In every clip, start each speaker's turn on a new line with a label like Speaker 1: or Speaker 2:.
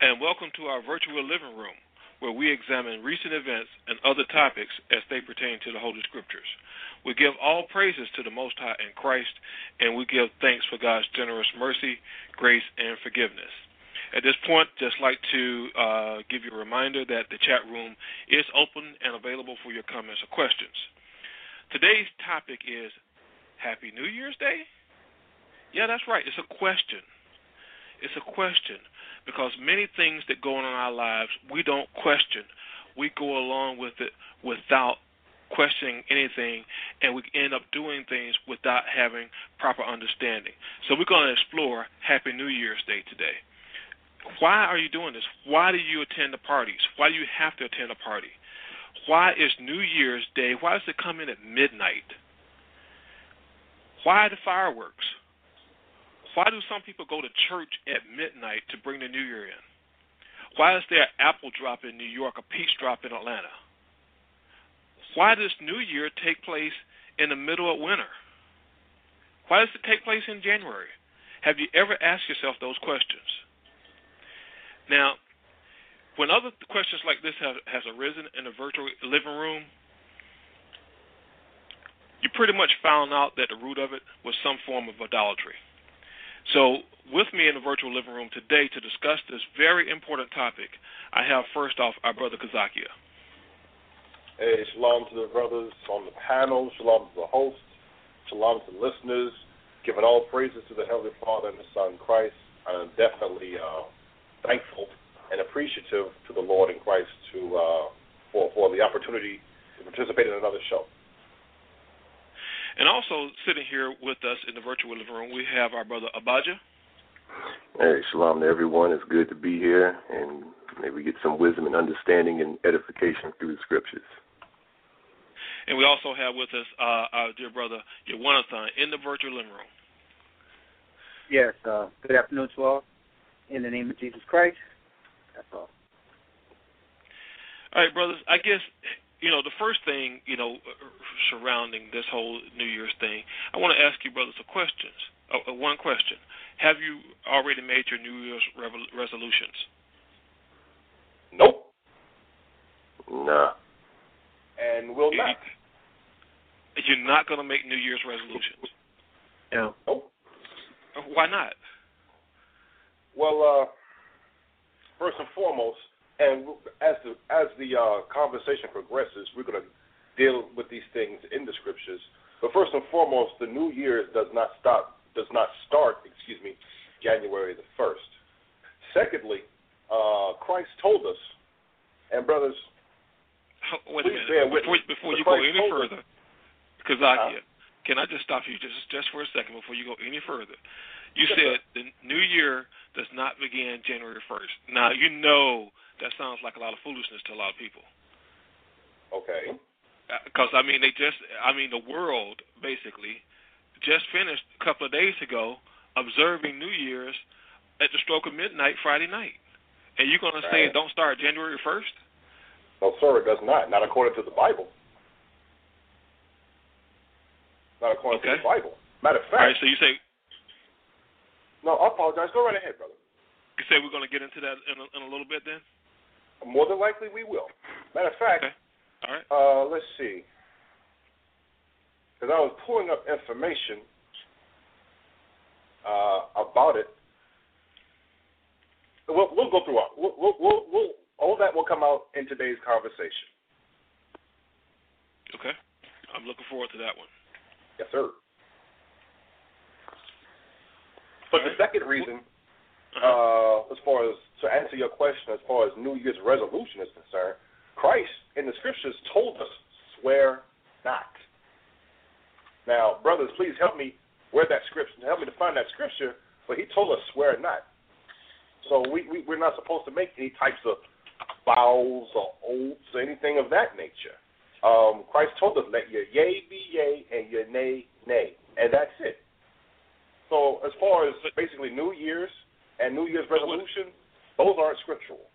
Speaker 1: and welcome to our virtual living room, where we examine recent events and other topics as they pertain to the Holy Scriptures. We give all praises to the Most High in Christ, and we give thanks for God's generous mercy, grace, and forgiveness. At this point, just like to uh, give you a reminder that the chat room is open and available for your comments or questions. Today's topic is Happy New Year's Day? Yeah, that's right. It's a question. It's a question because many things that go on in our lives we don't question. We go along with it without questioning anything, and we end up doing things without having proper understanding. So we're going to explore Happy New Year's Day today. Why are you doing this? Why do you attend the parties? Why do you have to attend a party? Why is New Year's Day? Why does it come in at midnight? Why the fireworks? Why do some people go to church at midnight to bring the new year in? Why is there an apple drop in New York, a peach drop in Atlanta? Why does New Year take place in the middle of winter? Why does it take place in January? Have you ever asked yourself those questions? Now, when other questions like this have has arisen in a virtual living room, you pretty much found out that the root of it was some form of idolatry. So, with me in the virtual living room today to discuss this very important topic, I have first off our brother Kazakia.
Speaker 2: Hey, shalom to the brothers on the panel, shalom to the host, shalom to the listeners, giving all praises to the Heavenly Father and the Son Christ. I'm definitely uh, thankful and appreciative to the Lord in Christ to uh, for for the opportunity to participate in another show.
Speaker 1: And also sitting here with us in the virtual living room, we have our brother Abaja.
Speaker 3: Hey, shalom to everyone. It's good to be here, and may we get some wisdom and understanding and edification through the scriptures.
Speaker 1: And we also have with us uh, our dear brother Yawanathan in the virtual living room.
Speaker 4: Yes, uh, good afternoon to all. In the name of Jesus Christ, that's all.
Speaker 1: All right, brothers. I guess you know, the first thing, you know, surrounding this whole New Year's thing, I want to ask you, brothers, a questions. Uh, one question: Have you already made your New Year's revo- resolutions?
Speaker 2: Nope.
Speaker 3: Nah.
Speaker 2: And will not.
Speaker 1: You're not going to make New Year's resolutions.
Speaker 4: No.
Speaker 2: Nope.
Speaker 1: Why not?
Speaker 2: Well, uh, first and foremost, and as the as the uh, conversation progresses, we're going to deal with these things in the scriptures. But first and foremost, the new year does not stop does not start, excuse me, January the first. Secondly, uh, Christ told us, and brothers,
Speaker 1: Wait
Speaker 2: please
Speaker 1: a
Speaker 2: bear
Speaker 1: minute. Before, before you go any
Speaker 2: us-
Speaker 1: further, Kazakia,
Speaker 2: Uh-huh.
Speaker 1: can I just stop you just just for a second before you go any further? You
Speaker 2: Yes,
Speaker 1: said the new year does not begin January 1st. Now, you know that sounds like a lot of foolishness to a lot of people.
Speaker 2: okay, uh,
Speaker 1: Because, I mean, they just, I mean, the world basically just finished a couple of days ago observing New Year's at the stroke of midnight Friday night. And you're going to say it don't start January 1st?
Speaker 2: no, sir, it does not. Not according to the Bible. Not according to the Bible. Matter of
Speaker 1: All right,
Speaker 2: fact,
Speaker 1: so you say
Speaker 2: no, I apologize. Go right ahead, brother.
Speaker 1: you say we're going to get into that in a, in a little bit then?
Speaker 2: More than likely, we will. Matter of fact,
Speaker 1: Okay. All right.
Speaker 2: Uh, let's see. Because I was pulling up information uh, about it. We'll, we'll go through it. We'll, we'll, we'll, we'll, all that will come out in today's conversation.
Speaker 1: Okay. I'm looking forward to that one.
Speaker 2: Yes, sir. But the second reason. Uh, as far as to answer your question, as far as New Year's resolution is concerned, Christ in the scriptures told us, "Swear not." Now, brothers, please help me where that scripture, help me to find that scripture. But He told us, "Swear not." So we, we we're not supposed to make any types of vows or oaths or anything of that nature. Um, Christ told us, let your yea be yea and your nay, nay. And that's it. So as far as basically New Year's and New Year's resolution, those aren't scriptural.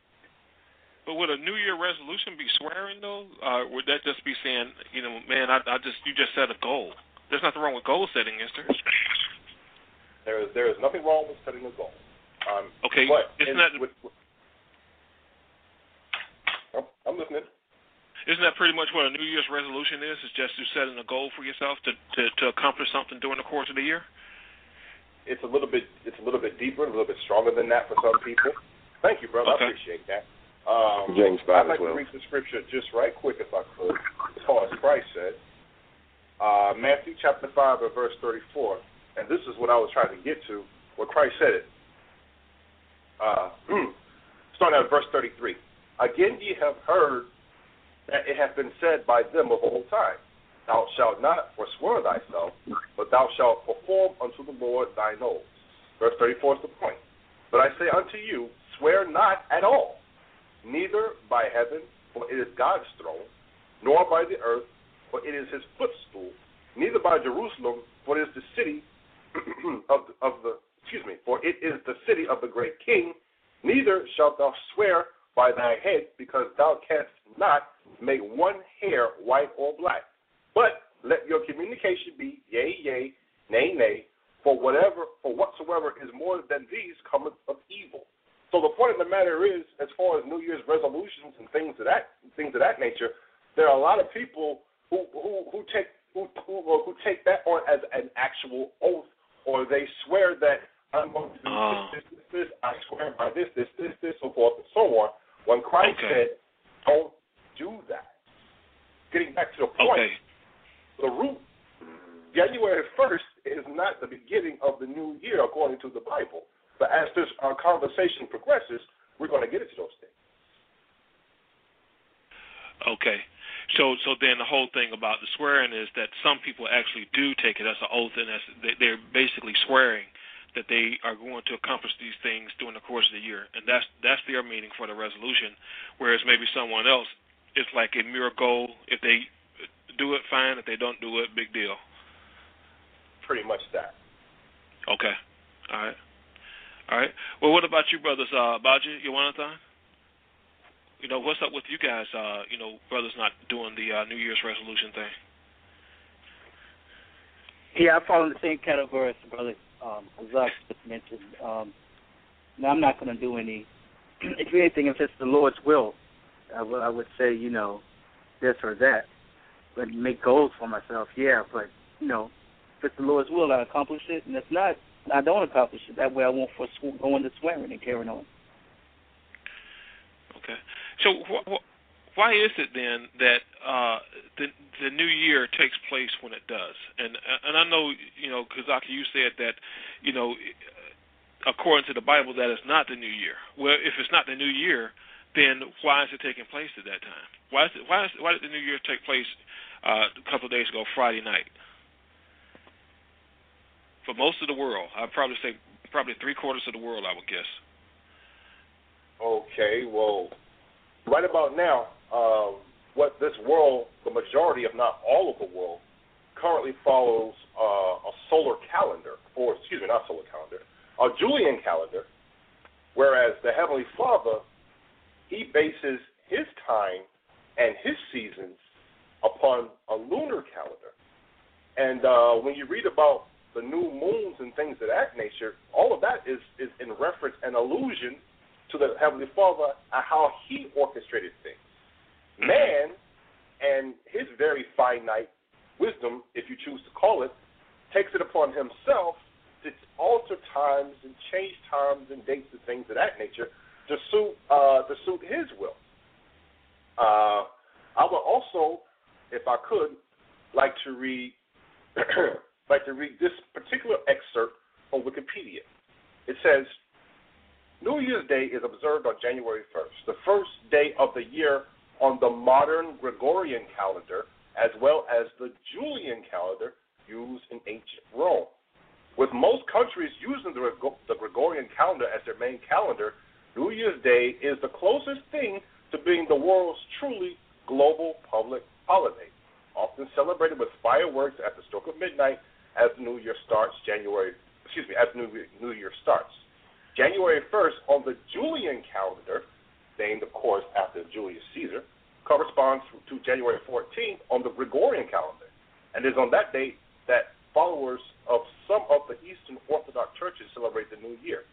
Speaker 1: But would a New Year resolution be swearing though? Uh, would that just be saying, you know, man, I, I just you just set a goal? There's nothing wrong with goal setting, is there?
Speaker 2: There is there is nothing wrong with setting a goal. Um,
Speaker 1: okay,
Speaker 2: but
Speaker 1: isn't
Speaker 2: in,
Speaker 1: that
Speaker 2: with, with, I'm listening.
Speaker 1: Isn't that pretty much what a New Year's resolution is? Is just to setting a goal for yourself to, to to accomplish something during the course of the year?
Speaker 2: It's a little bit it's a little bit deeper, a little bit stronger than that for some people. Thank you, brother.
Speaker 1: Okay.
Speaker 2: I appreciate that. Um,
Speaker 3: James
Speaker 2: I'd like
Speaker 3: as well.
Speaker 2: to read the scripture just right quick, if I could, as far as Christ said. Uh, Matthew chapter 5 and verse 34. And this is what I was trying to get to, where Christ said it. Uh, starting at verse 33. Again, ye have heard that it hath been said by them of old time, Thou shalt not forswear thyself, but thou shalt perform unto the Lord thine oath. Verse 34 is the point. But I say unto you, swear not at all, neither by heaven, for it is God's throne, nor by the earth, for it is his footstool, neither by Jerusalem, for it is the city of the, of the excuse me, for it is the city of the great king, neither shalt thou swear by thy head, because thou canst not make one hair white or black. But let your communication be yea, yea, nay, nay, for whatever for whatsoever is more than these cometh of evil. So the point of the matter is, as far as New Year's resolutions and things of that things of that nature, there are a lot of people who who, who take who, who who take that on as an actual oath, or they swear that I'm going to do
Speaker 1: Oh.
Speaker 2: this, ah. this, this, this. I swear by this, this, this, this, so forth and so on. When Christ
Speaker 1: Okay.
Speaker 2: said, "Don't do that." Getting back to the point,
Speaker 1: Okay.
Speaker 2: The root January first is not the beginning of the new year according to the Bible. But as this our conversation progresses, we're going to get into those things.
Speaker 1: Okay. So so then the whole thing about the swearing is that some people actually do take it as an oath and as they- they're basically swearing that they are going to accomplish these things during the course of the year, and that's that's their meaning for the resolution. Whereas maybe someone else, it's like a mere goal. If they do it, fine. If they don't do it, big deal.
Speaker 2: Pretty much that.
Speaker 1: Okay. All right. All right. Well, what about you, brothers? Uh, Baji, you want anything? You know, what's up with you guys? Uh, you know, brothers not doing the uh, New Year's resolution thing.
Speaker 4: Yeah, I fall in the same category as the brother um, Azak just mentioned. Um, now, I'm not going to do any. if anything, if it's the Lord's will, I would I would say you know this or that, but make goals for myself. Yeah, but you know, if it's the Lord's will, I accomplish it, and if not, I don't accomplish it. That way, I won't forsw- go into swearing and carrying on.
Speaker 1: Okay. So wh- wh- why is it then that uh, the the new year takes place when it does? And and I know you know Kazaki, you said that you know according to the Bible that it's not the new year. Well, if it's not the new year, then why is it taking place at that time? Why is it, why is, why did the new year take place uh, a couple of days ago, Friday night? For most of the world, I'd probably say probably three quarters of the world, I would guess.
Speaker 2: Okay, well, right about now, um, what this world, the majority, if not all of the world, currently follows uh, a solar calendar, or excuse me, not solar calendar, a Julian calendar, whereas the Heavenly Father, he bases his time and his seasons upon a lunar calendar. And uh, when you read about the new moons and things of that nature, all of that is, is in reference and allusion to the Heavenly Father and how He orchestrated things. Man and his very finite wisdom, if you choose to call it, takes it upon himself to alter times and change times and dates and things of that nature to suit uh, to suit his will. Uh, I would also, if I could, like to read like to read this particular excerpt from Wikipedia. It says, New Year's Day is observed on January 1st, the first day of the year on the modern Gregorian calendar, as well as the Julian calendar used in ancient Rome. With most countries using the Gregorian calendar as their main calendar, New Year's Day is the closest thing to being the world's truly global public holiday, often celebrated with fireworks at the stroke of midnight as new year starts January excuse me, as new, new year starts. January 1st on the Julian calendar, named of course after Julius Caesar, corresponds to January 14th on the Gregorian calendar. And it is on that date that followers of some of the Eastern Orthodox churches celebrate the new year.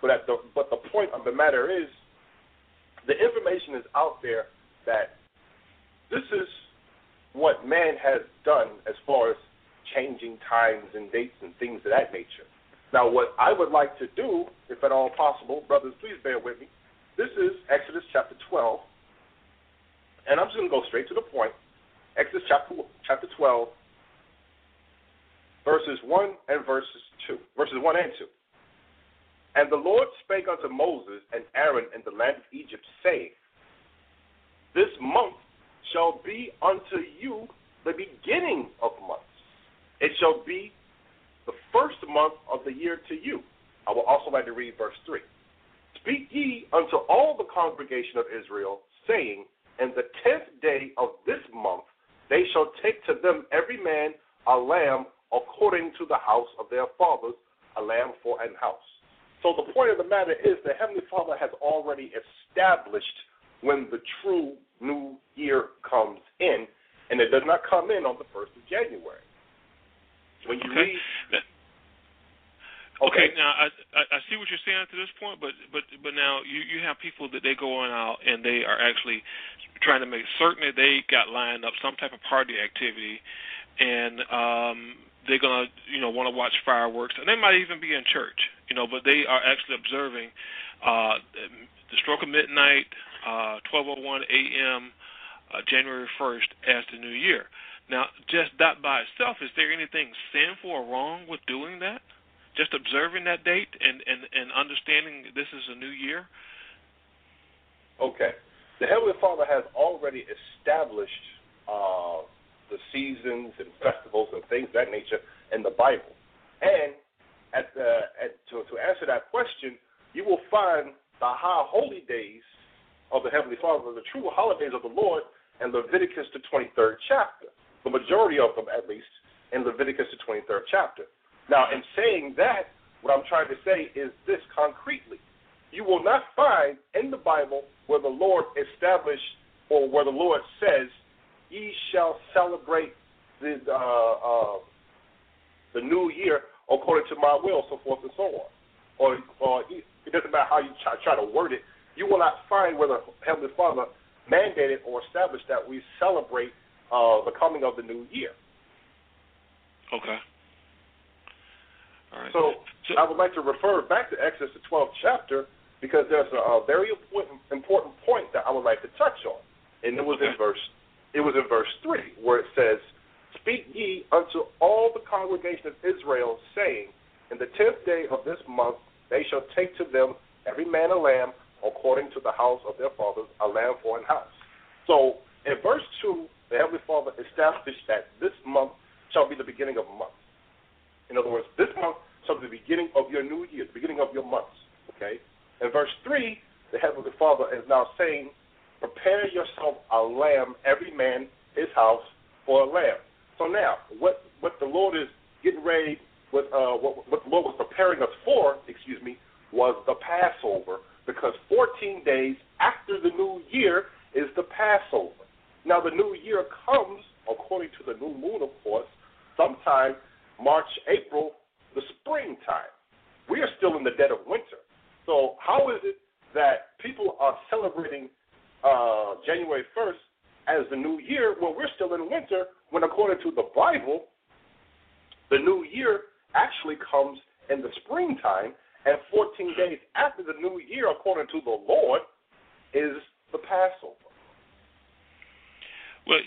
Speaker 2: But at the but the point of the matter is the information is out there that this is what man has done as far as changing times and dates and things of that nature. Now, what I would like to do, if at all possible, brothers, please bear with me. This is Exodus chapter 12, and I'm just going to go straight to the point. Exodus chapter chapter 12, verses 1 and verses 2, verses 1 and 2. And the Lord spake unto Moses and Aaron in the land of Egypt, saying, This month shall be unto you the beginning of months. It shall be the first month of the year to you. I will also like to read verse 3. Speak ye unto all the congregation of Israel, saying, In the tenth day of this month they shall take to them every man a lamb according to the house of their fathers, a lamb for an house. So the point of the matter is the Heavenly Father has already established when the true new year comes in, and it does not come in on the 1st of January. When you
Speaker 1: okay.
Speaker 2: read.
Speaker 1: Okay. okay, now I, I I see what you're saying to this point, but but but now you you have people that they go on out and they are actually trying to make certain that they got lined up some type of party activity, and um they're gonna you know want to watch fireworks, and they might even be in church, you know, but they are actually observing uh the stroke of midnight, uh 12:01 a.m. Uh, January 1st as the new year. Now, just that by itself, is there anything sinful or wrong with doing that? Just observing that date and, and, and understanding this is a new year?
Speaker 2: Okay. The Heavenly Father has already established uh, the seasons and festivals and things of that nature in the Bible. And at the, at, to, to answer that question, you will find the high holy days of the Heavenly Father, the true holidays of the Lord, in Leviticus, the 23rd chapter the majority of them at least, in Leviticus, the 23rd chapter. Now, in saying that, what I'm trying to say is this concretely. You will not find in the Bible where the Lord established or where the Lord says, ye shall celebrate the, uh, uh, the new year according to my will, so forth and so on. Or, or it doesn't matter how you try, try to word it, you will not find where the Heavenly Father mandated or established that we celebrate uh, the coming of the new year.
Speaker 1: Okay. All right.
Speaker 2: So, so I would like to refer back to Exodus the 12th chapter because there's a, a very important, important point that I would like to touch on, and it was
Speaker 1: okay.
Speaker 2: in verse it was in verse three where it says, "Speak ye unto all the congregation of Israel, saying, In the tenth day of this month they shall take to them every man a lamb according to the house of their fathers, a lamb for an house." So in verse two, the Heavenly Father established that this month shall be the beginning of months. In other words, this month shall be the beginning of your new year, the beginning of your months. Okay? In verse 3, the Heavenly Father is now saying, Prepare yourself a lamb, every man his house for a lamb. So now, what, what the Lord is getting ready, with, uh, what, what the Lord was preparing us for, excuse me, was the Passover, because 14 days after the new year is the Passover. Now, the new year comes, according to the new moon, of course, sometime March, April, the springtime. We are still in the dead of winter. So, how is it that people are celebrating uh, January 1st as the new year when we're still in winter, when according to the Bible, the new year actually comes in the springtime, and 14 days after the new year, according to the Lord, is the Passover.
Speaker 1: Well,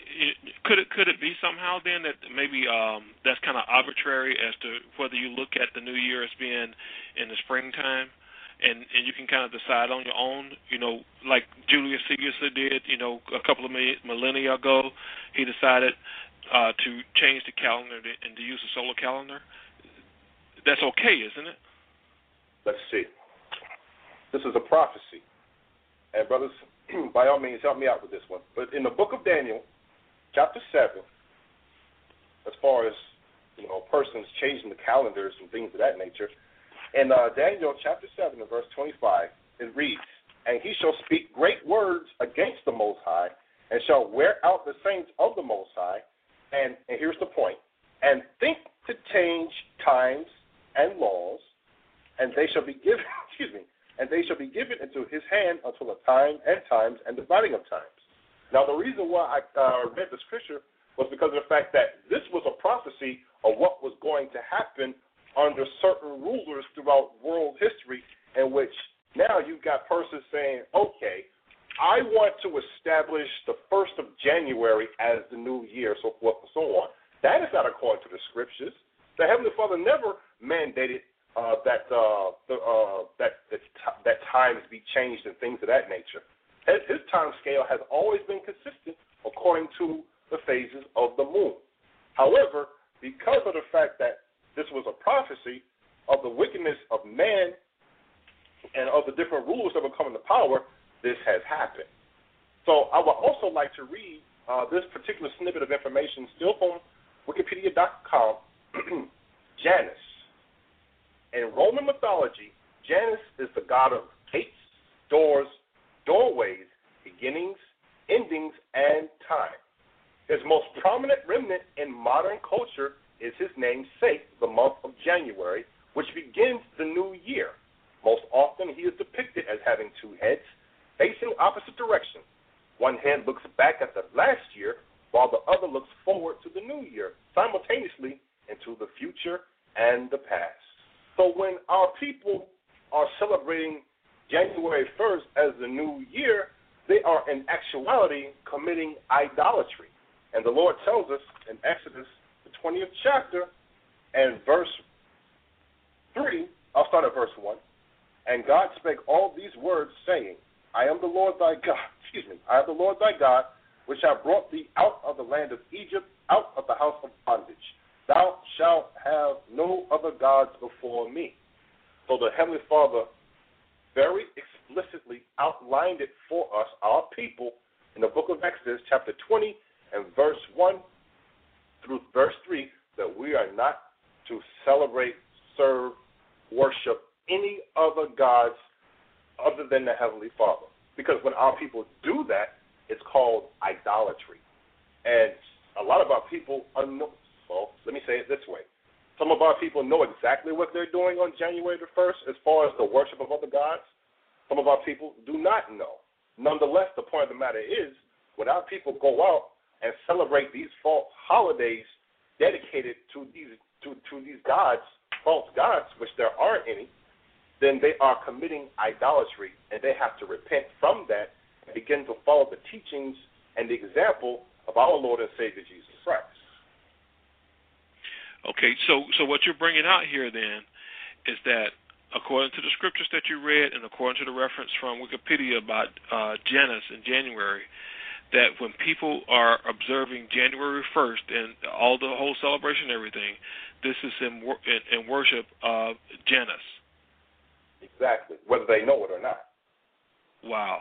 Speaker 1: could it could it be somehow then that maybe um, that's kind of arbitrary as to whether you look at the new year as being in the springtime, and and you can kind of decide on your own. You know, like Julius Caesar did. You know, a couple of millennia ago, he decided uh, to change the calendar and to use the solar calendar. That's okay, isn't it?
Speaker 2: Let's see. This is a prophecy, and brothers, by all means, help me out with this one. But in the book of Daniel, chapter 7, as far as you know, persons changing the calendars and things of that nature, in uh, Daniel chapter 7 and verse 25, it reads, And he shall speak great words against the Most High, and shall wear out the saints of the Most High. And, and here's the point, and think to change times and laws, and they shall be given, excuse me, and they shall be given into his hand until the time and times and dividing of times. Now, the reason why I uh, read the scripture was because of the fact that this was a prophecy of what was going to happen under certain rulers throughout world history, in which now you've got persons saying, okay, I want to establish the 1st of January as the new year, so forth and so on. That is not according to the scriptures. The Heavenly Father never mandated uh, that uh, the, uh, that that, that times be changed and things of that nature. His, his time scale has always been consistent according to the phases of the moon. However, because of the fact that this was a prophecy of the wickedness of man and of the different rulers that were coming to power, this has happened. So I would also like to read uh, this particular snippet of information still from Wikipedia.com. Janus in Roman mythology, Janus is the god of gates, doors, doorways, beginnings, endings, and time. His most prominent remnant in modern culture is his namesake, the month of January, which begins the new year. Most often, he is depicted as having two heads facing opposite directions. One hand looks back at the last year, while the other looks forward to the new year, simultaneously into the future and the past. So when our people are celebrating January 1st as the new year, they are in actuality committing idolatry. And the Lord tells us in Exodus, the 20th chapter, and verse 3, I'll start at verse 1. And God spake all these words, saying, I am the Lord thy God, excuse me, I am the Lord thy God, which have brought thee out of the land of Egypt, out of the house of bondage. Thou shalt have no other gods before me. So the Heavenly Father very explicitly outlined it for us, our people, in the book of Exodus, chapter 20, and verse 1 through verse 3, that we are not to celebrate, serve, worship any other gods other than the Heavenly Father. Because when our people do that, it's called idolatry. And a lot of our people unknow, well, let me say it this way. Some of our people know exactly what they're doing on January the 1st as far as the worship of other gods. Some of our people do not know. Nonetheless, the point of the matter is, when our people go out and celebrate these false holidays dedicated to these to, to these gods, false gods, which there aren't any, then they are committing idolatry, and they have to repent from that and begin to follow the teachings and the example of our Lord and Savior Jesus Christ.
Speaker 1: Okay, so so what you're bringing out here then is that according to the scriptures that you read and according to the reference from Wikipedia about uh, Janus in January, that when people are observing January 1st and all the whole celebration and everything, this is in, in, in worship of Janus.
Speaker 2: Exactly, whether they know it or not.
Speaker 1: Wow.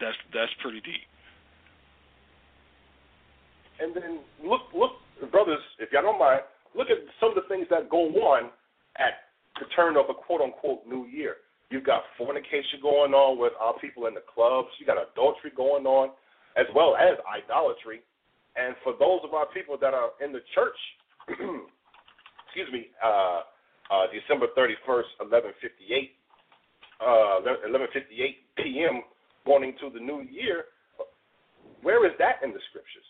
Speaker 1: That's that's pretty deep.
Speaker 2: and then look, look, brothers, if y'all don't mind, look at some of the things that go on at the turn of a quote unquote new year. You've got fornication going on with our people in the clubs. You got adultery going on, as well as idolatry. And for those of our people that are in the church, excuse me, uh, uh, December 31st, 1158, uh, 1158 p.m. going to the new year, where is that in the scriptures?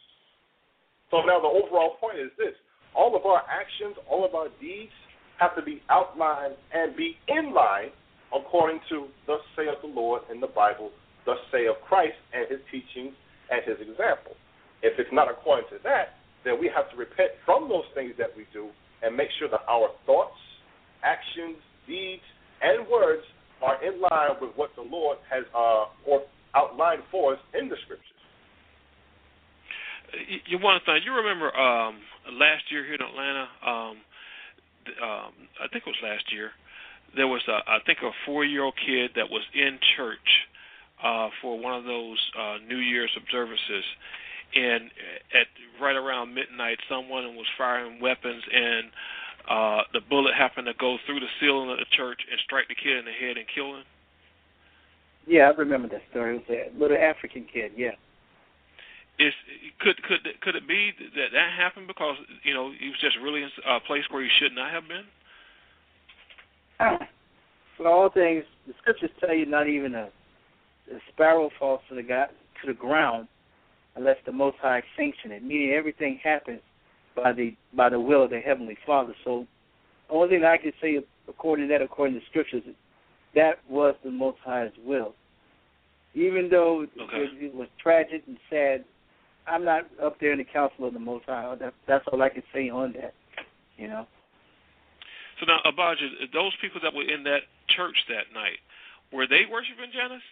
Speaker 2: So now the overall point is this all of our actions, all of our deeds have to be outlined and be in line according to thus saith the Lord in the Bible, thus saith Christ and his teachings and his example. If it's not according to that, then we have to repent from those things that we do and make sure that our thoughts, actions, deeds, and words are in line with what the Lord has uh, or outlined for us in the scriptures.
Speaker 1: You one thing you remember um last year here in Atlanta um um I think it was last year there was a I think a four year old kid that was in church uh, for one of those uh, New Year's observances, and at right around midnight, someone was firing weapons, and uh, the bullet happened to go through the ceiling of the church and strike the kid in the head and kill him.
Speaker 4: Yeah, I remember that story. It was a little African kid. Yeah.
Speaker 1: Is could could could it be that that happened because you know he was just really in a place where he should not have been?
Speaker 4: For all things, the scriptures tell you not even a, a sparrow falls to the God, to the ground unless the Most High sanction it. Meaning everything happens by the by the will of the Heavenly Father. So, only thing I can say according to that, according to scriptures, that was the Most High's will. Even though
Speaker 1: okay.
Speaker 4: it, it was tragic and sad, I'm not up there in the council of the Most High. That, that's all I can say on that. You know.
Speaker 1: So now, Abaja, those people that were in that church that night, were they worshiping Janus?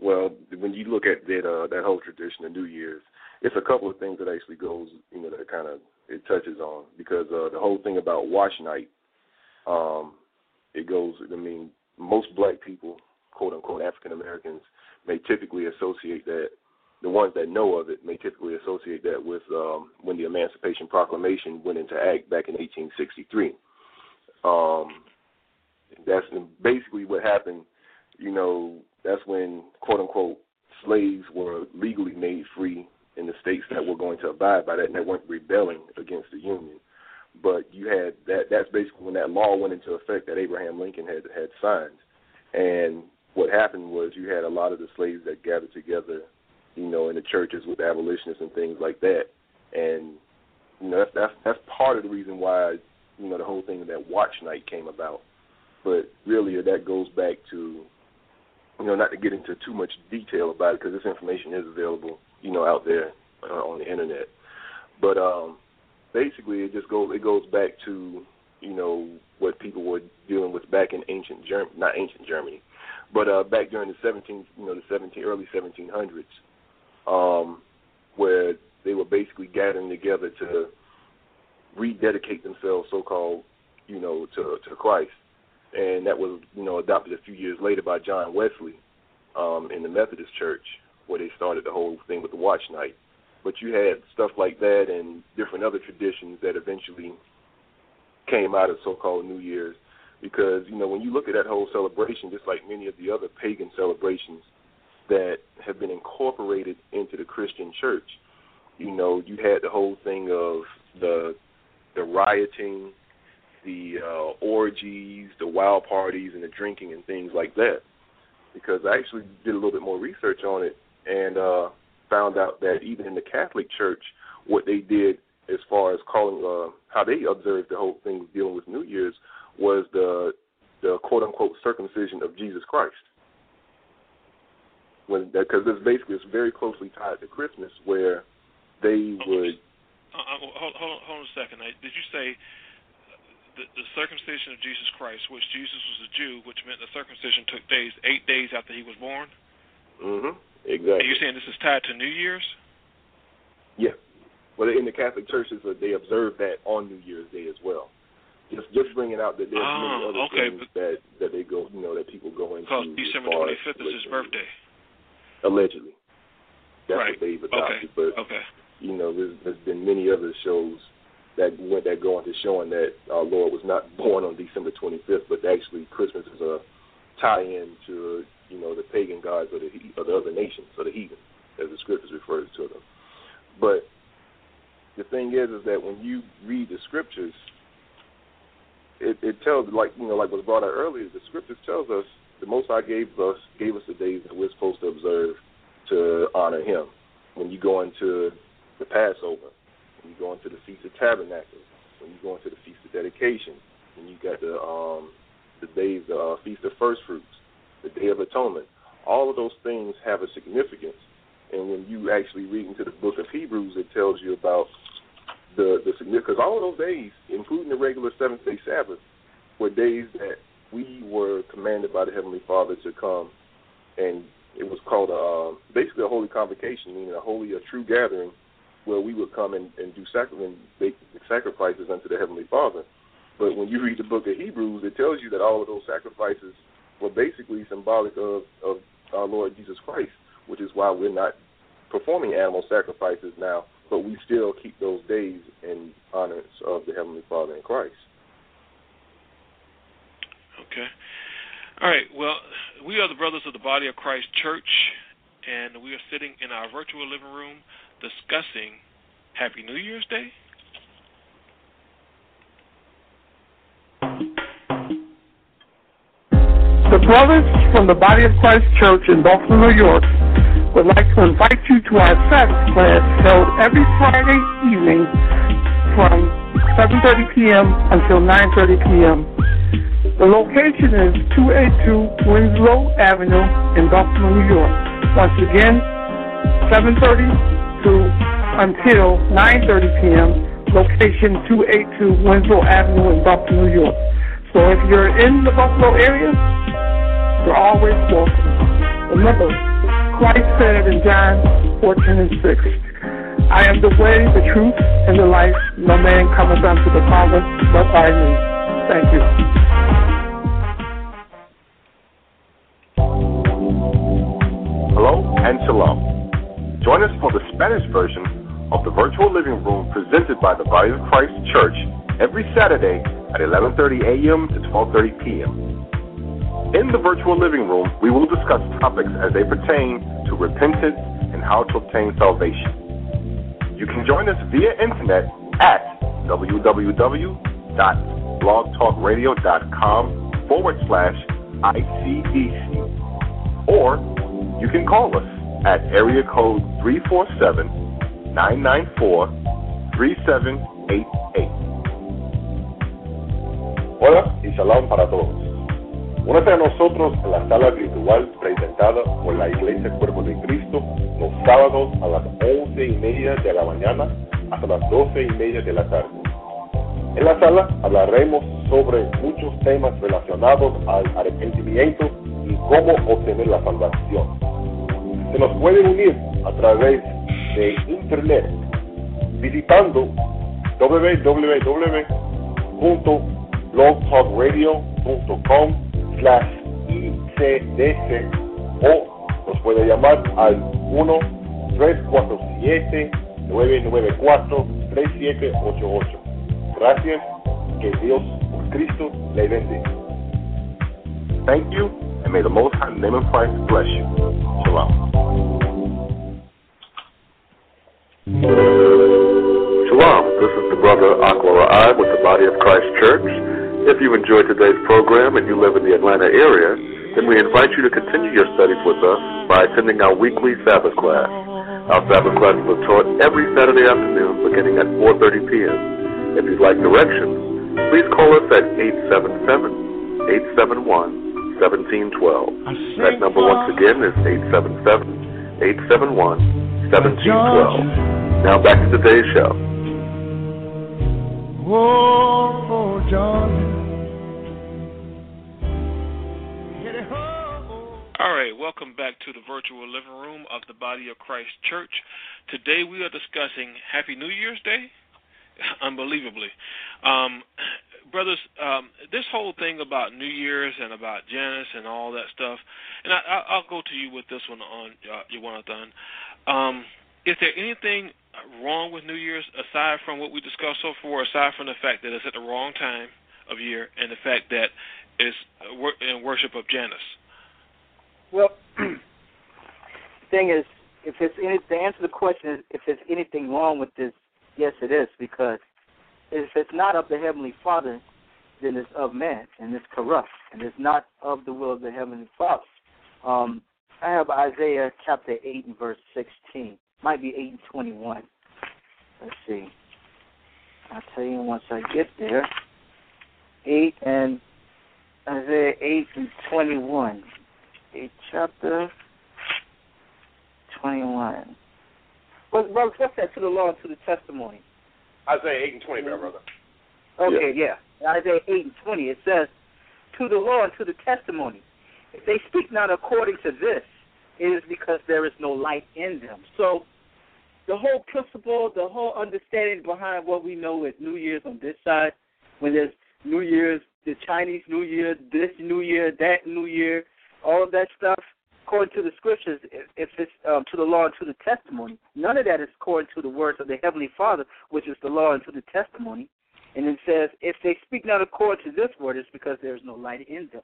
Speaker 3: Well, when you look at that uh, that whole tradition of New Year's, it's a couple of things that actually goes, you know, that kind of it touches on because uh, the whole thing about watch night, um, it goes. I mean, most black people, quote unquote African Americans, may typically associate that the ones that know of it may typically associate that with um, when the Emancipation Proclamation went into act back in 1863. Um, that's basically what happened. You know, that's when quote unquote slaves were legally made free in the states that were going to abide by that and that weren't rebelling against the Union. But you had that. That's basically when that law went into effect that Abraham Lincoln had had signed. And what happened was you had a lot of the slaves that gathered together you know, in the churches with abolitionists and things like that. And you know, that's that's that's part of the reason why you know the whole thing of that watch night came about. But really, that goes back to you know, not to get into too much detail about it because this information is available, you know, out there uh, on the internet. But um, basically, it just goes it goes back to you know what people were dealing with back in ancient Germany, not ancient Germany, but uh, back during the 17, you know, the 17 early 1700s um, where they were basically gathering together to rededicate themselves, so-called, you know, to to Christ, and that was you know adopted a few years later by John Wesley um, in the Methodist Church, where they started the whole thing with the watch night. But you had stuff like that and different other traditions that eventually came out of so-called New Year's, because you know when you look at that whole celebration, just like many of the other pagan celebrations, that have been incorporated into the Christian church. You know, you had the whole thing of the the rioting, the uh, orgies, the wild parties, and the drinking and things like that. Because I actually did a little bit more research on it and uh, found out that even in the Catholic Church, what they did as far as calling uh, how they observed the whole thing dealing with New Year's was the the quote unquote circumcision of Jesus Christ when because this basically is very closely tied to Christmas, where they would.
Speaker 1: Uh, uh, hold, hold, hold on a second. Did you say the, the circumcision of Jesus Christ, which Jesus was a Jew, which meant the circumcision took days, eight days after he was born?
Speaker 3: Mm-hmm. Exactly.
Speaker 1: Are you saying this is tied to New Year's?
Speaker 3: Yeah. Well, in the Catholic churches, uh, they observe that on New Year's Day as well. Just just bringing out that there's
Speaker 1: oh,
Speaker 3: many other
Speaker 1: okay,
Speaker 3: things that that they go, you know, that people go into.
Speaker 1: Because December 25th is his birthday
Speaker 3: allegedly. That's
Speaker 1: right.
Speaker 3: what they've adopted.
Speaker 1: Okay.
Speaker 3: But
Speaker 1: okay.
Speaker 3: you know, there's, there's been many other shows that went that go into showing that our Lord was not born on December 25th, but actually Christmas is a tie-in to you know the pagan gods of the of the other nations, or the heathen, as the scriptures refers to them. But the thing is, is that when you read the scriptures, it, it tells like you know like was brought out earlier. The scriptures tells us the Most High gave us gave us the days that we're supposed to observe to honor Him. When you go into the Passover, when you go into the Feast of Tabernacles, when you go into the Feast of Dedication, when you got the um, the days, uh, Feast of First Fruits, the Day of Atonement, all of those things have a significance. And when you actually read into the Book of Hebrews, it tells you about the the significance. Because all of those days, including the regular seventh day Sabbath, were days that we were commanded by the Heavenly Father to come, and it was called a, uh, basically a holy convocation, meaning a holy, a true gathering, where we would come and, and do sacrament, make sacrifices unto the Heavenly Father. But when you read the book of Hebrews, it tells you that all of those sacrifices were basically symbolic of, of our Lord Jesus Christ, which is why we're not performing animal sacrifices now, but we still keep those days in honor of the Heavenly Father in Christ.
Speaker 1: Okay. All right. Well, we are the brothers of the Body of Christ Church, and we are sitting in our virtual living room discussing Happy New Year's Day.
Speaker 5: Brothers from the Body of Christ Church in Buffalo, New York would like to invite you to our Sabbath class held every Friday evening from 7.30 p.m. until 9.30 p.m. The location is 282 Winslow Avenue in Buffalo, New York. Once again, 7.30 to until 9.30 p.m. Location 282 Winslow Avenue in Buffalo, New York. So if you're in the Buffalo area, you're always welcome. Remember, Christ said in John 14 and 6, I am the way, the truth, and the life. No man cometh unto the Father but by me. Thank you.
Speaker 3: Hello and shalom. Join us for the Spanish version of the virtual living room presented by the Body of Christ Church every Saturday at 11:30 a.m. to 12:30 p.m. In the virtual living room, we will discuss topics as they pertain to repentance and how to obtain salvation. You can join us via internet at www.blogtalkradio.com forward slash ICDC. Or you can call us at area code 347 994 3788.
Speaker 6: Hola y shalom para todos. Únete a nosotros en la sala virtual presentada por la Iglesia Cuerpo de Cristo los sábados a las once y media de la mañana hasta las doce y media de la tarde. En la sala hablaremos sobre muchos temas relacionados al arrepentimiento y cómo obtener la salvación. Se nos puede unir a través de internet visitando www.blogtalkradio.com slash ICDC o nos puede llamar al 1-347-994-3788. Gracias, que Dios por Cristo le bendiga.
Speaker 3: Thank you, and may the Most High name of Christ bless you. Shalom. Shalom, this is the brother Aqua I with the Body of Christ Church. If you enjoyed today's program and you live in the Atlanta area, then we invite you to continue your studies with us by attending our weekly Sabbath class. Our Sabbath classes are taught every Saturday afternoon beginning at 4.30 p.m. If you'd like directions, please call us at 877-871-1712. That number once again is 877-871-1712. Now back to today's show.
Speaker 7: Oh, John.
Speaker 1: All right, welcome back to the virtual living room of the Body of Christ Church. Today we are discussing Happy New Year's Day. Unbelievably. Um, brothers, um, this whole thing about New Year's and about Janus and all that stuff, and I, will go to you with this one on uh. Um, is there anything wrong with New Year's aside from what we discussed so far, aside from the fact that it's at the wrong time of year and the fact that it's in worship of Janus?
Speaker 4: Well, the thing is, if it's any, the answer to the question is if there's anything wrong with this, yes, it is because if it's not of the heavenly Father, then it's of man and it's corrupt and it's not of the will of the heavenly Father. Um, I have Isaiah chapter eight and verse sixteen. Might be eight and twenty-one. Let's see. I'll tell you once I get there. Eight and Isaiah eight and twenty-one. 8 chapter 21. Well, brother, what's that to the law and to the testimony?
Speaker 2: Isaiah 8 and 20, my brother.
Speaker 4: Okay, yeah. yeah. Isaiah 8 and 20, it says, To the law and to the testimony. If they speak not according to this, it is because there is no light in them. So, the whole principle, the whole understanding behind what we know is New Year's on this side, when there's New Year's, the Chinese New Year, this New Year, that New Year, all of that stuff, according to the scriptures, if it's um, to the law and to the testimony, none of that is according to the words of the Heavenly Father, which is the law and to the testimony. And it says, if they speak not according to this word, it's because there is no light in them.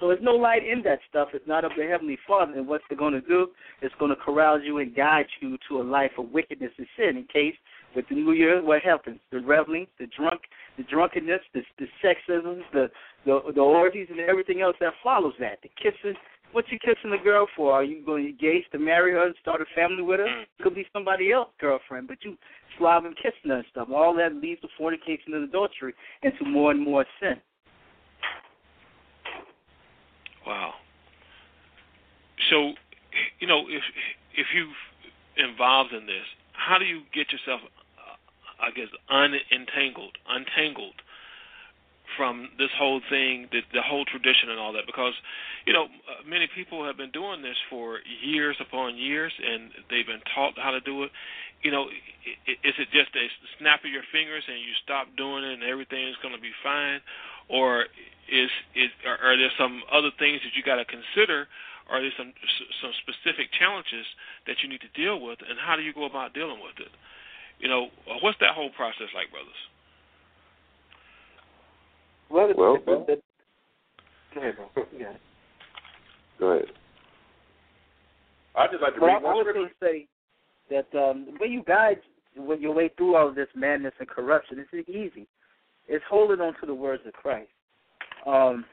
Speaker 4: So there's no light in that stuff. It's not of the Heavenly Father. And what they're going to do is going to carouse you and guide you to a life of wickedness and sin. In case with the New Year, what happens? The reveling, the drunk, the drunkenness, the, the sexism, the, the the orgies, and everything else that follows that. The kissing. What you kissing the girl for? Are you going to engage to marry her and start a family with her? Mm. Could be somebody else's girlfriend, but you slobbing kissing her and stuff. All that leads to fornication and adultery into more and more sin.
Speaker 1: Wow. So, you know, if if you involved in this, how do you get yourself, I guess, unentangled, untangled from this whole thing, the, the whole tradition and all that? Because, you know, uh, many people have been doing this for years upon years, and they've been taught how to do it. You know, is it just a snap of your fingers and you stop doing it and everything is going to be fine, or is is are, are there some other things that you got to consider? Are there some some specific challenges that you need to deal with, and how do you go about dealing with it? You know, what's that whole process like, brothers?
Speaker 4: Well,
Speaker 3: Well,
Speaker 4: the, the, go ahead, bro. Yeah.
Speaker 3: Go ahead.
Speaker 2: I just like to
Speaker 4: Well,
Speaker 2: read
Speaker 4: I
Speaker 2: one
Speaker 4: would
Speaker 2: scripture.
Speaker 4: say that um, the way you guide when your way through all of this madness and corruption, it's easy. It's holding on to the words of Christ. Um,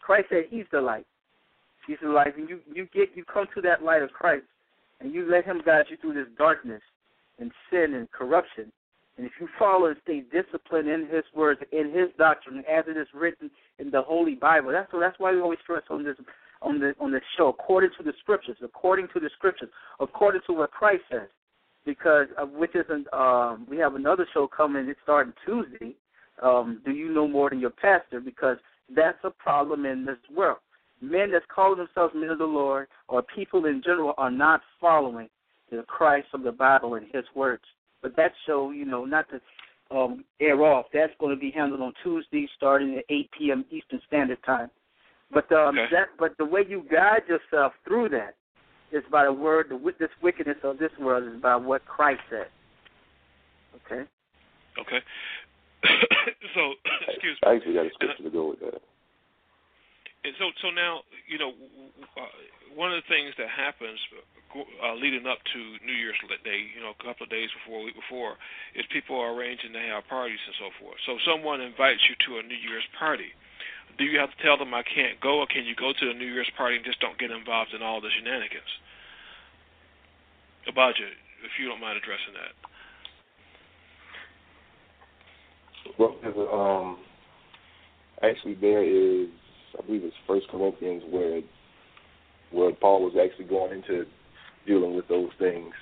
Speaker 4: Christ said He's the light. He's the light, and you you get you come to that light of Christ, and you let Him guide you through this darkness and sin and corruption. And if you follow and stay disciplined in His words, in His doctrine, as it is written in the Holy Bible, that's that's why we always stress on this on the on the show, according to the Scriptures, according to the Scriptures, according to what Christ says. Because uh, which isn't um, we have another show coming. It's starting Tuesday. Um, do you know more than your pastor? Because that's a problem in this world. Men that's calling themselves men of the Lord or people in general are not following the Christ of the Bible and His words. But that show, you know, not to um, air off. That's going to be handled on Tuesday, starting at 8 p.m. Eastern Standard Time. But um,
Speaker 1: Okay.
Speaker 4: that, but the way you guide yourself through that is by the word. The this wickedness of this world is by what Christ said. Okay.
Speaker 1: Okay. so, excuse me.
Speaker 3: I actually got a scripture to go with that.
Speaker 1: And so, so now, you know, w- w- uh, one of the things that happens uh, leading up to New Year's Day, you know, a couple of days before, a week before, is people are arranging to have parties and so forth. So, someone invites you to a New Year's party. Do you have to tell them I can't go, or can you go to the New Year's party and just don't get involved in all the shenanigans? You, if you don't mind addressing that.
Speaker 3: Well, um, actually there is, I believe it's First Corinthians where where Paul was actually going into dealing with those things,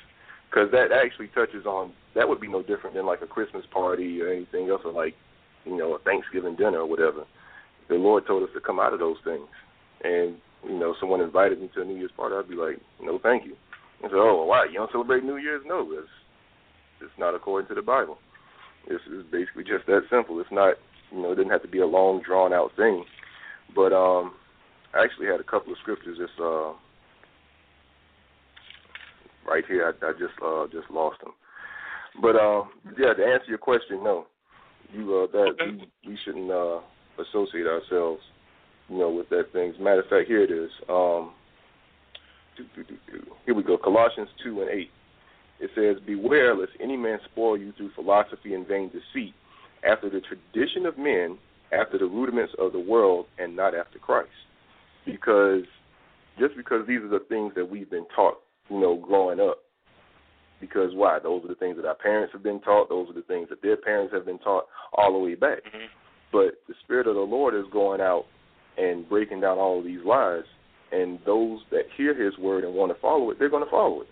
Speaker 3: because that actually touches on that would be no different than like a Christmas party or anything else, or like you know a Thanksgiving dinner or whatever. The Lord told us to come out of those things, and you know someone invited me to a New Year's party, I'd be like, no, thank you. And so, oh, why you don't celebrate New Year's? No, it's it's not according to the Bible. It's, it's basically just that simple. It's not, you know, it doesn't have to be a long, drawn out thing. But um, I actually had a couple of scriptures. Just uh, right here, I, I just uh, just lost them. But um, yeah, to answer your question, no, you uh, that we, we shouldn't uh, associate ourselves, you know, with that thing. As a matter of fact, here it is. Um. Here we go. Colossians two and eight. It says, Beware lest any man spoil you through philosophy and vain deceit, after the tradition of men, after the rudiments of the world, and not after Christ. Because just because these are the things that we've been taught, you know, growing up. Because why? Those are the things that our parents have been taught, those are the things that their parents have been taught all the way back.
Speaker 1: Mm-hmm.
Speaker 3: But the Spirit of the Lord is going out and breaking down all of these lies, and those that hear His word and want to follow it, they're going to follow it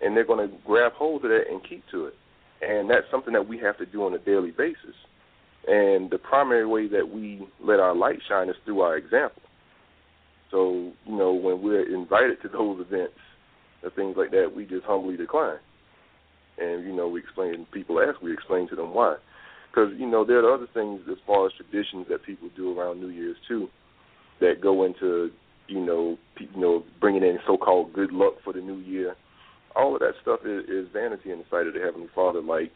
Speaker 3: and they're going to grab hold of that and keep to it. And that's something that we have to do on a daily basis. And the primary way that we let our light shine is through our example. So, you know, when we're invited to those events or things like that, we just humbly decline. And, you know, we explain, people ask, we explain to them why. because you know there are other things as far as traditions that people do around New Year's too, that go into you know you know bringing in so-called good luck for the new year. All of that stuff is, is vanity in the sight of the Heavenly Father, like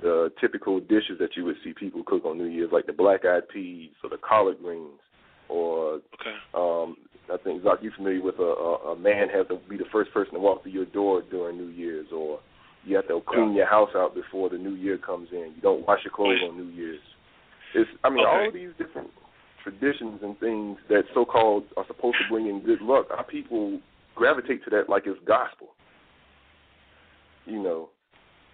Speaker 3: the typical dishes that you would see people cook on New Year's, like the black-eyed peas or the collard greens, or
Speaker 1: okay.
Speaker 3: um, I think Zach, you familiar with a, a, a man has to be the first person to walk through your door during New Year's, or you have to clean
Speaker 1: yeah.
Speaker 3: your house out before the new year comes in. You don't wash your clothes on New Year's. It's I mean
Speaker 1: Okay.
Speaker 3: all of these different traditions and things that so called are supposed to bring in good luck. Our people gravitate to that like it's gospel. You know.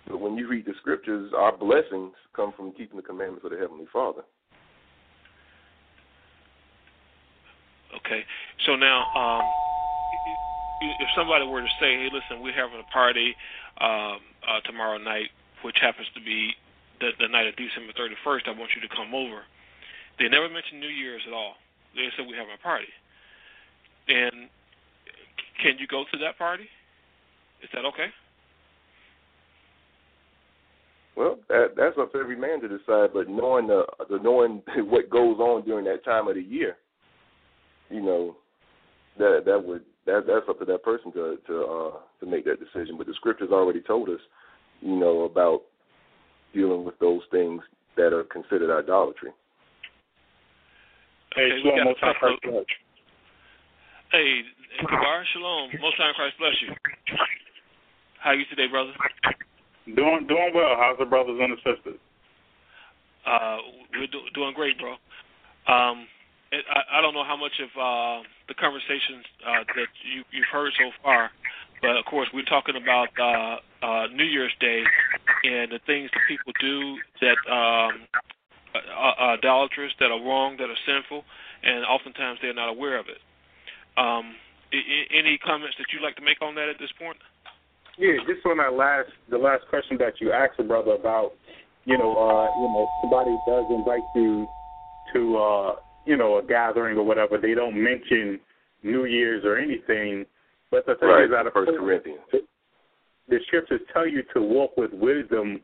Speaker 3: But when you read the scriptures, our blessings come from keeping the commandments of the Heavenly Father.
Speaker 1: Okay. So now, um, if somebody were to say, "Hey, listen, we're having a party um, uh, tomorrow night, which happens to be the, the night of December 31st. I want you to come over." They never mention New Year's at all. They said we're having a party. And can you go to that party? Is that okay?
Speaker 3: Well, that that's up to every man to decide. But knowing the, the knowing what goes on during that time of the year, you know, that that would that that's up to that person to to uh, to make that decision. But the scriptures already told us, you know, about dealing with those things that are considered idolatry.
Speaker 8: Hey,
Speaker 1: we
Speaker 8: Shalom, Most High. Christ bless.
Speaker 1: Hey, Kabar, shalom. Most High in Christ bless you. How are you today, brother?
Speaker 8: Doing doing well. How's the brothers and the sisters?
Speaker 1: Uh, we're do- doing great, bro. Um, it, I, I don't know how much of uh, the conversations uh, that you, you've heard so far, but of course we're talking about uh, uh, New Year's Day and the things that people do that um, are idolatrous, that are wrong, that are sinful, and oftentimes they're not aware of it. Um, I- any comments that you'd like to make on that at this point?
Speaker 8: Yeah, just on that last the last question that you asked the brother about, you know, uh, you know, somebody does invite you to uh, you know, a gathering or whatever, they don't mention New Year's or anything. But the thing
Speaker 3: Right,
Speaker 8: is that
Speaker 3: First Corinthians.
Speaker 8: the scriptures tell you to walk with wisdom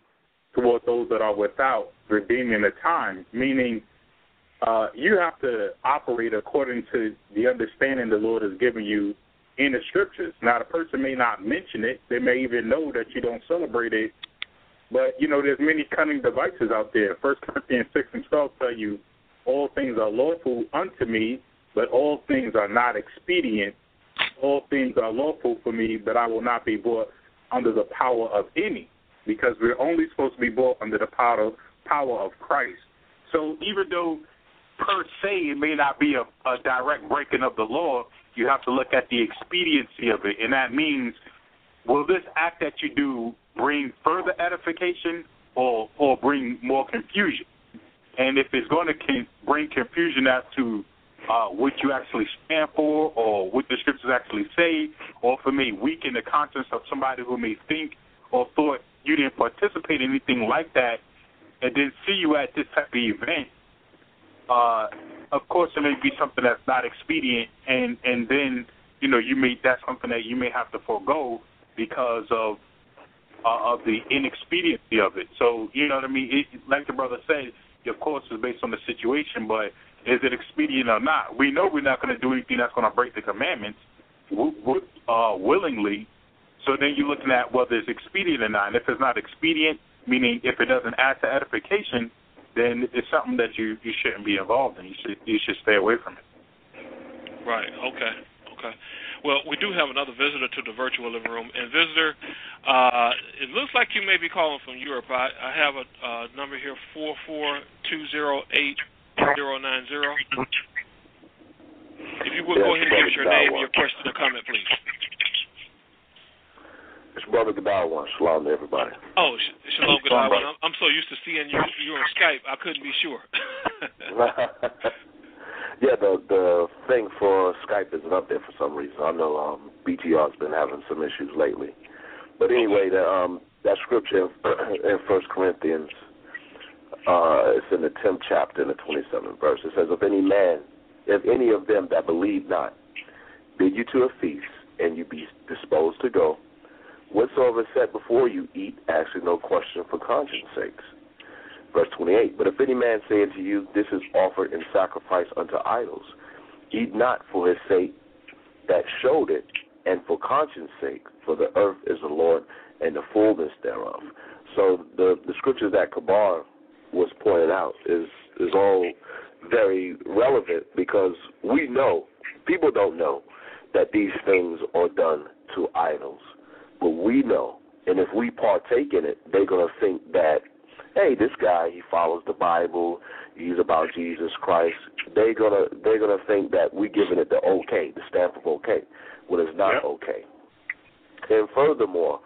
Speaker 8: toward those that are without, redeeming the time, meaning uh, you have to operate according to the understanding the Lord has given you in the scriptures. Now, the person may not mention it; they may even know that you don't celebrate it. But you know, there's many cunning devices out there. First Corinthians six and twelve tell you, "All things are lawful unto me, but all things are not expedient. All things are lawful for me, but I will not be brought under the power of any." Because we're only supposed to be brought under the power power of Christ. So even though per se it may not be a, a direct breaking of the law, you have to look at the expediency of it, and that means will this act that you do bring further edification or or bring more confusion? And if it's going to bring confusion as to uh, what you actually stand for or what the scriptures actually say, or for me, weaken the conscience of somebody who may think or thought you didn't participate in anything like that, and then see you at this type of event, uh, of course it may be something that's not expedient, and and then you know you may that's something that you may have to forego because of uh, of the inexpediency of it. So you know what I mean. It, like the brother said, of course, it's based on the situation, but is it expedient or not? We know we're not going to do anything that's going to break the commandments uh, willingly. So then you're looking at whether it's expedient or not. And if it's not expedient, meaning if it doesn't add to edification, then it's something that you you shouldn't be involved in. You should you should stay away from it.
Speaker 1: Right. Okay. Okay. Well, we do have another visitor to the virtual living room, and visitor, uh, it looks like you may be calling from Europe. I, I have a uh, number here four four two zero eight zero nine zero. If you would go ahead and give us your name and your question or comment, please.
Speaker 6: It's Brother Godawa. Shalom to everybody.
Speaker 1: Oh, sh- shalom,
Speaker 6: Shalom,
Speaker 1: I'm, I'm so used to seeing you you on Skype, I couldn't be sure.
Speaker 6: yeah, the the thing for Skype isn't up there for some reason. I know um, BTR's been having some issues lately. But anyway, the, um, that scripture in First Corinthians, uh, it's in the tenth chapter, in the twenty-seventh verse. It says, "If any man, if any of them that believe not, bid you to a feast, and you be disposed to go, whatsoever is set before you, eat, asking no question for conscience sakes."
Speaker 9: Verse 28, But if any man say unto you, This is offered in sacrifice unto idols, eat not for his sake that showed it, and for conscience sake, for the earth is the Lord and the fullness thereof. So the the scriptures that Kabar was pointed out is is all very relevant because we know people don't know that these things are done to idols, but we know, and if we partake in it, they're gonna think that hey, this guy he follows the Bible, he's about Jesus Christ. They're gonna they're gonna think that we're giving it the okay, the stamp of okay, when it's not
Speaker 10: yep.
Speaker 9: okay. And furthermore,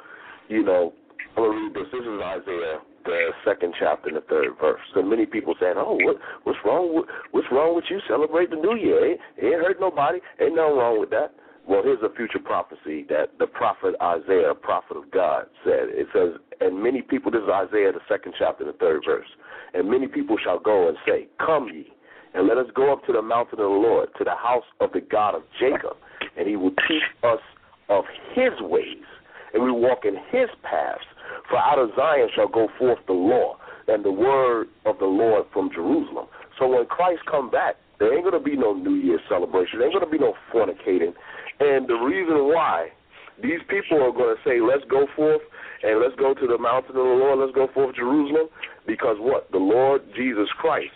Speaker 9: you know, I'm gonna read this. This is Isaiah, the second chapter, and the third verse. So many people saying, "Oh, what, what's wrong? With, what's wrong with you celebrate the New Year? It ain't hurt nobody. Ain't nothing wrong with that." Well, here's a future prophecy that the prophet Isaiah, prophet of God, said. It says, "And many people." This is Isaiah, the second chapter, the third verse. And many people shall go and say, "Come ye, and let us go up to the mountain of the Lord, to the house of the God of Jacob, and He will teach us of His ways, and we walk in His paths." For out of Zion shall go forth the law and the word of the Lord from Jerusalem. So when Christ come back, there ain't going to be no New Year's celebration. There ain't going to be no fornicating. And the reason why these people are going to say, let's go forth and let's go to the mountain of the Lord, let's go forth Jerusalem, because what? The Lord Jesus Christ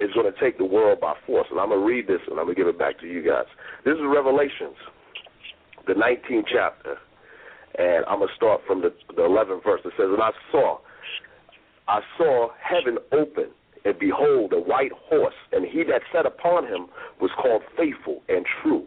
Speaker 9: is going to take the world by force. And I'm going to read this and I'm going to give it back to you guys. This is Revelations, the 19th chapter. And I'm going to start from the, the 11th verse. It says, And I saw, I saw heaven open, and behold, a white horse, and he that sat upon him was called faithful and true.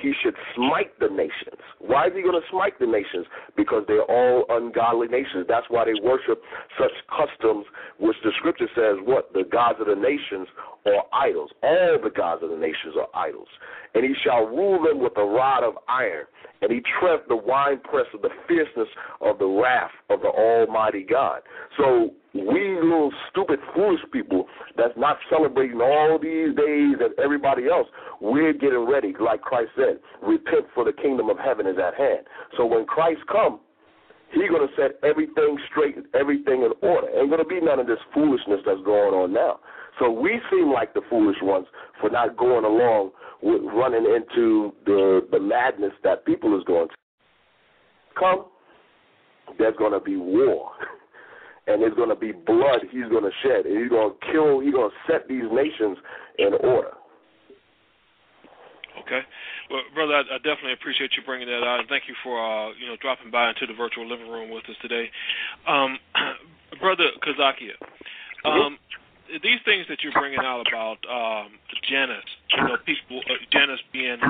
Speaker 9: he should smite the nations. Why is he going to smite the nations? Because they're all ungodly nations. That's why they worship such customs, which the scripture says, what? The gods of the nations are idols. All the gods of the nations are idols. And he shall rule them with a rod of iron, and he tread the winepress of the fierceness of the wrath of the Almighty God. So we little stupid foolish people that's not celebrating all these days and everybody else, we're getting ready, like Christ said, repent for the kingdom of heaven is at hand. So when Christ come, He's to set everything straight, and everything in order. Ain't to be none of this foolishness that's going on now. So we seem like the foolish ones for not going along with running into the the madness that people is going to. Come, there's going to be war. And there's going to be blood he's going to shed. And he's going to kill, he's going to set these nations in order.
Speaker 1: Okay. Well, brother, I, I definitely appreciate you bringing that out, and thank you for uh, you know dropping by into the virtual living room with us today, um, brother Kazakia. Um, these things that you're bringing out about um, Janus, you know, people, uh, Janus being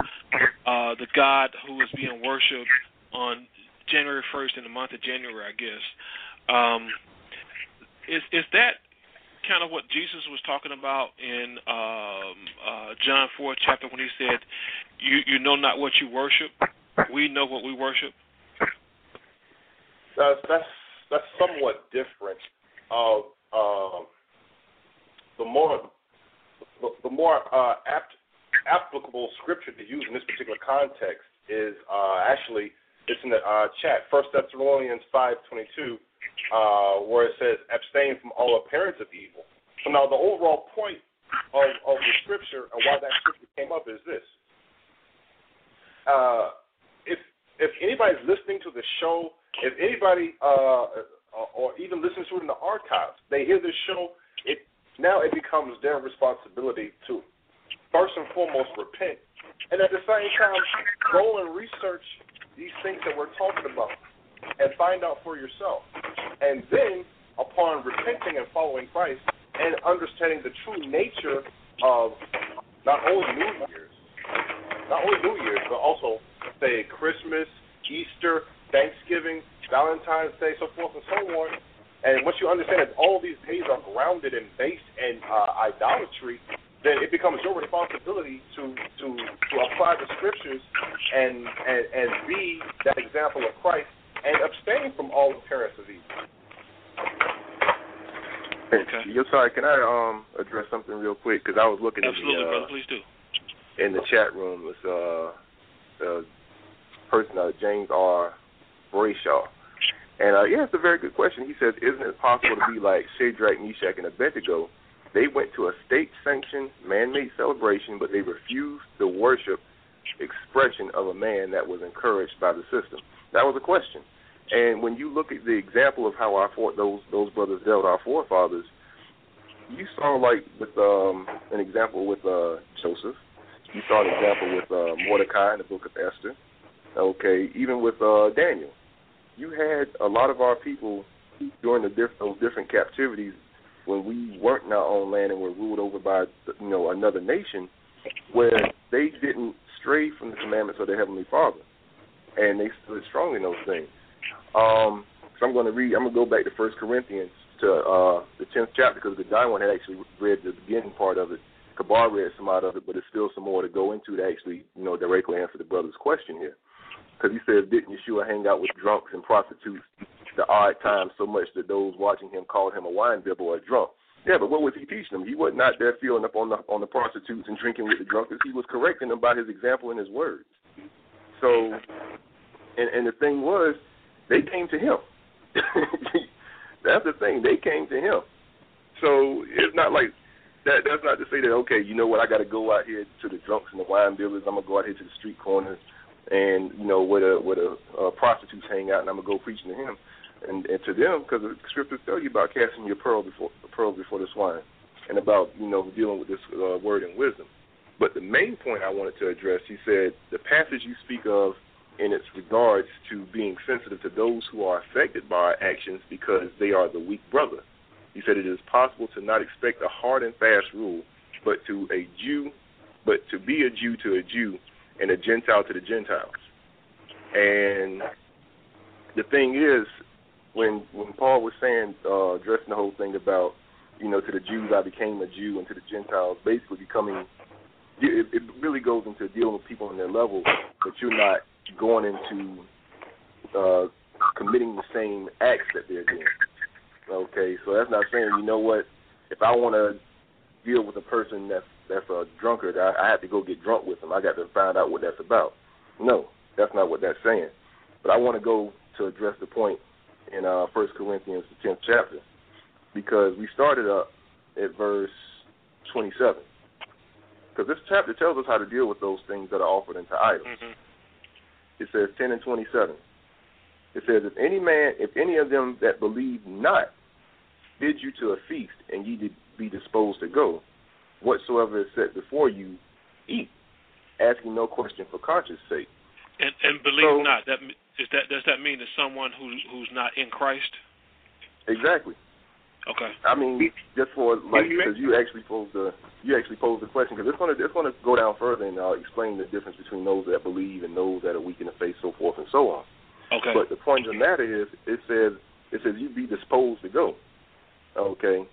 Speaker 1: uh, the god who is being worshipped on January 1st in the month of January, I guess. Um, is is that kind of what Jesus was talking about in um, uh, John 4 chapter when he said, "You you know not what you worship. We know what we worship."
Speaker 2: That's that's that's somewhat different. Uh, the more the, the more uh, apt applicable scripture to use in this particular context is uh, actually it's in the uh, chat. First Thessalonians five twenty two uh, where it says, abstain from all appearance of evil. So now the overall point of, of the scripture and why that scripture came up is this. Uh, if if anybody's listening to the show, if anybody uh, or even listens to it in the archives, they hear this show, now it becomes their responsibility to first and foremost repent, and at the same time go and research these things that we're talking about and find out for yourself. And then, upon repenting and following Christ and understanding the true nature of not only New Year's, not only New Year's, but also, say, Christmas, Easter, Thanksgiving, Valentine's Day, so forth and so on, And once you understand that all these days are grounded and based in uh, idolatry, then it becomes your responsibility to to to apply the scriptures and and and be that example of Christ and abstain from all appearance of evil.
Speaker 1: Okay.
Speaker 3: Yo, sorry, can I um address something real quick? Because I was looking
Speaker 1: Absolutely,
Speaker 3: in the, uh,
Speaker 1: brother. Please do.
Speaker 3: in the chat room. It's uh, the person, uh, James R. Brayshaw. And uh, yeah, it's a very good question. He says, "Isn't it possible to be like Shadrach, Meshach, and Abednego? They went to a state-sanctioned, man-made celebration, but they refused the worship expression of a man that was encouraged by the system." That was a question. And when you look at the example of how our for- those those brothers dealt our forefathers, you saw like with um, an example with uh, Joseph. You saw an example with uh, Mordecai in the book of Esther. Okay, even with uh, Daniel, you had a lot of our people during the diff- those different captivities when we weren't in our own land and were ruled over by you know another nation, where they didn't stray from the commandments of their heavenly Father, and they stood strong in those things. Um, so I'm going to read. I'm going to go back to First Corinthians to uh, the tenth chapter because the guy one had actually read the beginning part of it. Kabar read some out of it, but there's still some more to go into to actually, you know, directly answer the brother's question here. Because he says, didn't Yeshua hang out with drunks and prostitutes the odd times so much that those watching him called him a wine bibber or a drunk? Yeah, but what was he teaching them? He wasn't out there filling up on the on the prostitutes and drinking with the drunkards. He was correcting them by his example and his words. So, and and the thing was, they came to him. that's the thing. They came to him. So it's not like that. That's not to say that okay, you know what? I got to go out here to the drunks and the wine dealers. I'm gonna go out here to the street corners, and you know where the where the uh, prostitutes hang out, and I'm gonna go preaching to him and, and to them because the scriptures tell you about casting your pearl before pearl before the swine, and about you know dealing with this uh, word and wisdom. But the main point I wanted to address, he said, the passage you speak of in its regards to being sensitive to those who are affected by our actions because they are the weak brother. He said it is possible to not expect a hard and fast rule, but to a Jew, but to be a Jew to a Jew and a Gentile to the Gentiles. And the thing is, when when Paul was saying, uh, addressing the whole thing about, you know, to the Jews I became a Jew, and to the Gentiles basically becoming, it, it really goes into dealing with people on their level, but you're not going into uh, committing the same acts that they're doing. Okay, so that's not saying you know what. If I want to deal with a person that's that's a drunkard, I, I have to go get drunk with them. I got to find out what that's about. No, that's not what that's saying. But I want to go to address the point in uh, First Corinthians, the tenth chapter, because we started up at verse twenty-seven. Because this chapter tells us how to deal with those things that are offered into idols.
Speaker 1: Mm-hmm.
Speaker 3: It says ten and twenty-seven. It says, if any man, if any of them that believe not bid you to a feast, and ye did be disposed to go, whatsoever is set before you, eat, asking no question for conscience sake.
Speaker 1: And and believe
Speaker 3: So-
Speaker 1: not that is that does that mean that someone who who's not in Christ?
Speaker 3: Exactly.
Speaker 1: Okay.
Speaker 3: I mean, just for like, because you actually posed the you actually posed the question because it's gonna it's gonna go down further and uh, explain the difference between those that believe and those that are weak in the faith, so forth and so on.
Speaker 1: Okay.
Speaker 3: But the point of the matter is, it says it says you be disposed to go. Okay,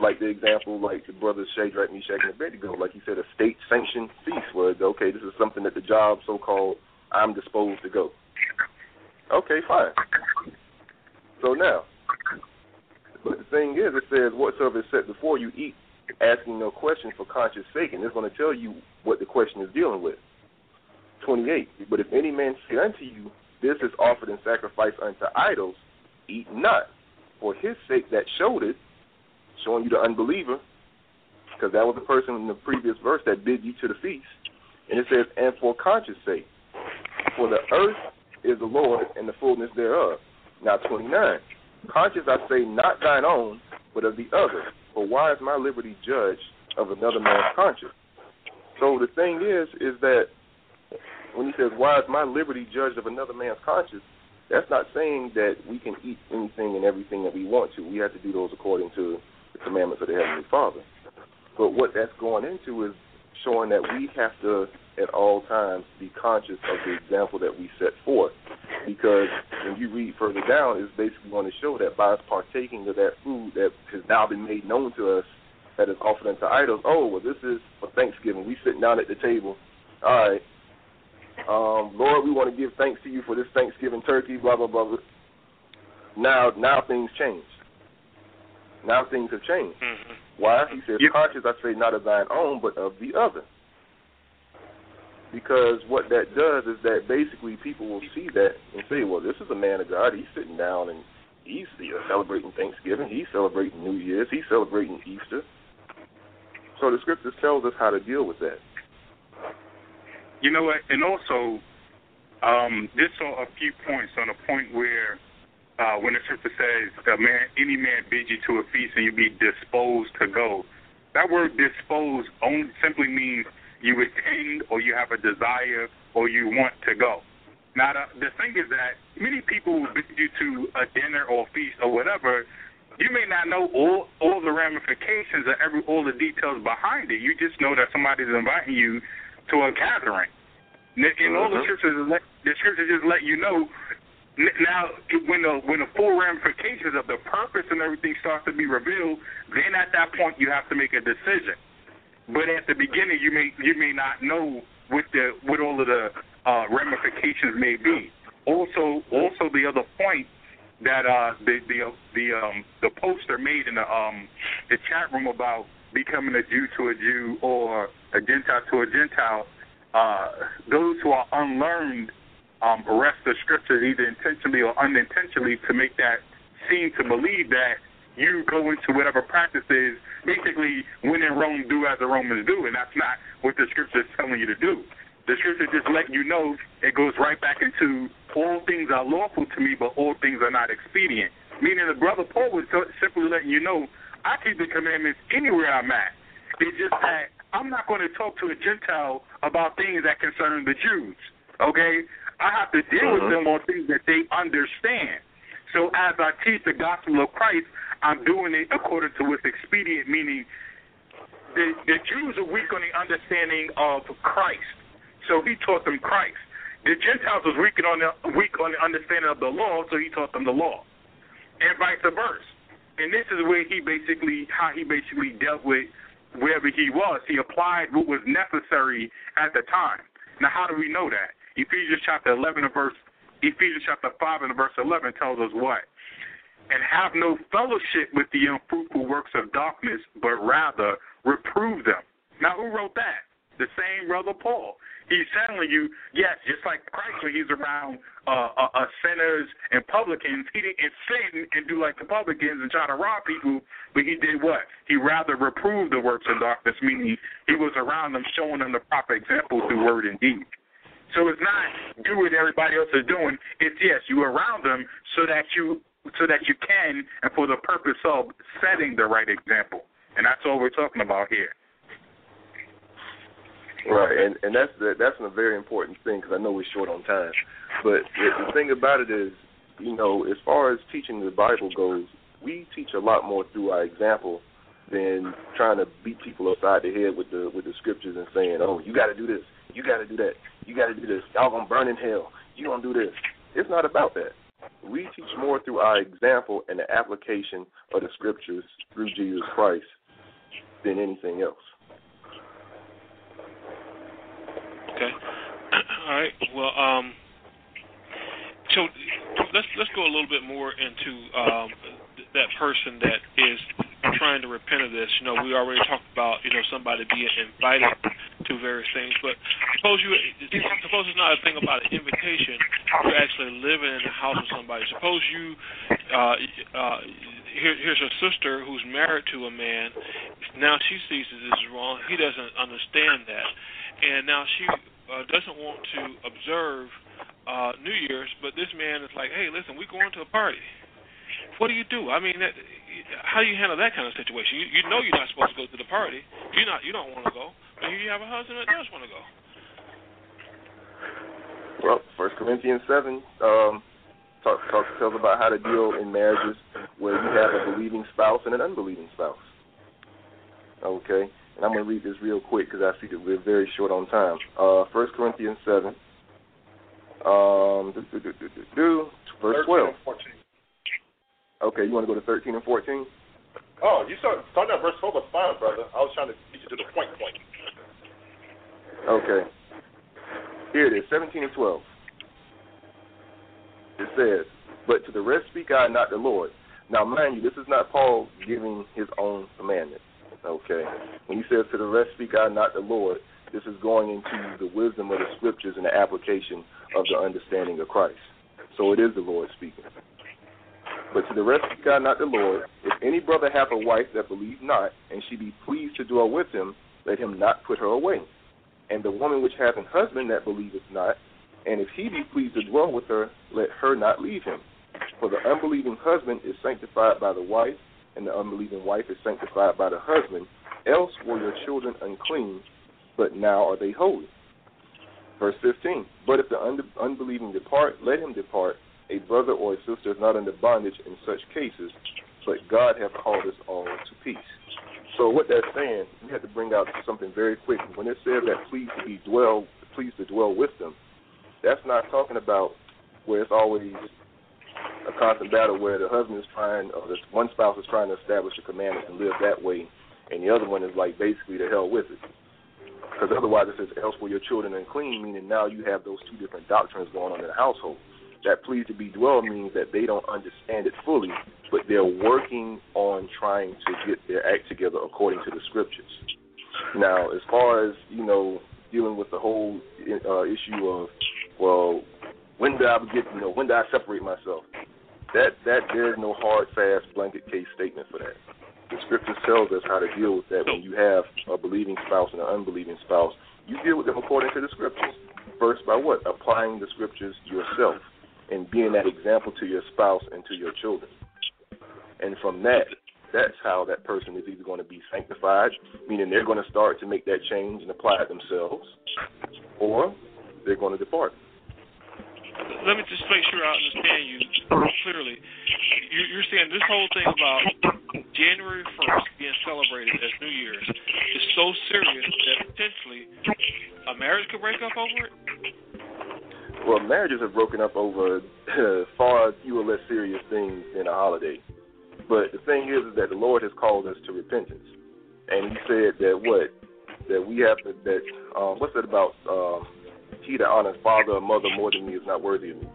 Speaker 3: like the example, like the brothers Shadrach, Meshach, and Abednego, like you said, a state sanctioned feast where okay, this is something that the job so called I'm disposed to go. Okay, fine. So now, but the thing is, it says whatsoever is set before you, eat, asking no question for conscience sake, and it's going to tell you what the question is dealing with. Twenty-eight. But if any man say unto you, this is offered in sacrifice unto idols, eat not, for his sake that showed it, showing you the unbeliever, because that was the person in the previous verse that bid you to the feast. And it says, and for conscience sake, for the earth is the Lord and the fullness thereof. Now 29. Conscience I say not thine own, but of the other. For why is my liberty judged of another man's conscience? So the thing is, is that when he says, why is my liberty judged of another man's conscience, that's not saying that we can eat anything and everything that we want to. We have to do those according to the commandments of the Heavenly Father. But what that's going into is showing that we have to, at all times, be conscious of the example that we set forth. because when you read further down, it's basically going to show that by us partaking of that food that has now been made known to us, that is offered unto idols. Oh, well, this is for Thanksgiving. We sitting down at the table. All right, um, Lord, we want to give thanks to you for this Thanksgiving turkey. Blah blah blah. Now, now things change. Now things have changed.
Speaker 1: Mm-hmm.
Speaker 3: Why? He says, "Conscious, I say, not of thine own, but of the other." because what that does is that basically people will see that and say, well, this is a man of God. He's sitting down and he's you know, celebrating Thanksgiving. He's celebrating New Year's. He's celebrating Easter. So the scriptures tells us how to deal with that.
Speaker 8: You know what? And also, um, just saw a few points on a point where uh, when the scripture says, a man, any man bid you to a feast and you be disposed to go. That word disposed only simply means you intend or you have a desire or you want to go. Now, the, the thing is that many people will bid you to a dinner or a feast or whatever. You may not know all all the ramifications or every all the details behind it. You just know that somebody's inviting you to a gathering. And all the mm-hmm. scriptures, let, the scriptures just let you know. Now, when the when the full ramifications of the purpose and everything starts to be revealed, then at that point you have to make a decision. But at the beginning, you may you may not know what the what all of the uh, ramifications may be. Also, also the other point that uh, the the the um, the poster made in the um, the chat room about becoming a Jew to a Jew or a Gentile to a Gentile. Uh, those who are unlearned um, arrest the scriptures either intentionally or unintentionally to make that seem to believe that you go into whatever practice is basically when in Rome, do as the Romans do, and that's not what the scripture is telling you to do. The scripture just letting you know it goes right back into all things are lawful to me, but all things are not expedient. Meaning the brother Paul was simply letting you know I keep the commandments anywhere I'm at. It's just that I'm not going to talk to a Gentile about things that concern the Jews. Okay, I have to deal uh-huh. with them on things that they understand. So as I teach the gospel of Christ, I'm doing it according to what's expedient, meaning the, the Jews are weak on the understanding of Christ. So he taught them Christ. The Gentiles was weak on the weak on the understanding of the law, so he taught them the law. And vice versa. And this is where he basically how he basically dealt with wherever he was. He applied what was necessary at the time. Now how do we know that? Ephesians chapter eleven and verse Ephesians chapter five and verse eleven tells us what? and have no fellowship with the unfruitful works of darkness, but rather reprove them. Now, who wrote that? The same brother Paul. He's telling you, yes, just like Christ when he's around uh, uh, uh, sinners and publicans, he didn't sin and do like the publicans and try to rob people, but he did what? He rather reproved the works of darkness, meaning he was around them, showing them the proper example through word and deed. So it's not do what everybody else is doing. It's yes, you around them so that you so that you can, and for the purpose of setting the right example. And that's all we're talking about here.
Speaker 3: Right, and and that's the, that's a very important thing because I know we're short on time. But the, the thing about it is, you know, as far as teaching the Bible goes, we teach a lot more through our example than trying to beat people upside the head with the with the scriptures and saying, "Oh, you got to do this, you got to do that, you got to do this. Y'all gonna burn in hell. You don't do this." It's not about that. We teach more through our example and the application of the scriptures through Jesus Christ than anything else.
Speaker 1: Okay. All right. Well, um, so let's let's go a little bit more into um, that person that is trying to repent of this. You know, we already talked about you know somebody being invited to various things, but suppose you suppose it's not a thing about an invitation. You're actually living in the house of somebody. Suppose you uh, uh, here, here's a sister who's married to a man. Now she sees that this is wrong. He doesn't understand that, and now she uh, doesn't want to observe uh, New Year's, but this man is like, hey, listen, we're going to a party. What do you do? I mean, that, how do you handle that kind of situation? You, you know you're not supposed to go to the party. You're not. You don't want to go. But you have a husband that does want to go.
Speaker 3: Well, First Corinthians seven um, talk, talk tells about how to deal in marriages where you have a believing spouse and an unbelieving spouse. Okay, and I'm going to read this real quick because I see that we're very short on time. Uh, First Corinthians seven, Um, do, do, do, do, do, do, verse 12. Okay, you want to go to 13 and 14?
Speaker 2: Oh, you start starting at verse 12 was fine, brother. I was trying to get you to the point point.
Speaker 3: Okay. Here it is, 17 and 12. It says, But to the rest speak I, not the Lord. Now, mind you, this is not Paul giving his own commandment. Okay. When he says, To the rest speak I, not the Lord, this is going into the wisdom of the scriptures and the application of the understanding of Christ. So it is the Lord speaking. But to the rest speak I, not the Lord. If any brother have a wife that believe not, and she be pleased to dwell with him, let him not put her away. And the woman which hath an husband that believeth not, and if he be pleased to dwell with her, let her not leave him. For the unbelieving husband is sanctified by the wife, and the unbelieving wife is sanctified by the husband. Else were your children unclean, but now are they holy. Verse 15. But if the un- unbelieving depart, let him depart. A brother or a sister is not under bondage in such cases, but God hath called us all to peace. So what that's saying, we have to bring out something very quick. When it says that please to be dwell, please to dwell with them, that's not talking about where it's always a constant battle where the husband is trying, or the one spouse is trying to establish a commandment and live that way, and the other one is like basically the hell with it. Because otherwise it says, else were your children unclean, meaning now you have those two different doctrines going on in the household. That please to be dwell means that they don't understand it fully, but they're working on trying to get their act together according to the scriptures. Now, as far as, you know, dealing with the whole uh, issue of, well, when do I get, you know, when do I separate myself? That that there's no hard, fast, blanket case statement for that. The scriptures tells us how to deal with that when you have a believing spouse and an unbelieving spouse. You deal with them according to the scriptures. First, by what? Applying the scriptures yourself and being that example to your spouse and to your children. And from that, that's how that person is either going to be sanctified, meaning they're going to start to make that change and apply it themselves, or they're going to depart.
Speaker 1: Let me just make sure I understand you clearly. You're saying this whole thing about January 1st being celebrated as New Year's is so serious that potentially a marriage could break up over it?
Speaker 3: Well, marriages have broken up over far fewer less serious things than a holiday. But the thing is, is that the Lord has called us to repentance, and He said that what that we have to that um, what's it about? Um, he that honors father or mother more than me is not worthy of me.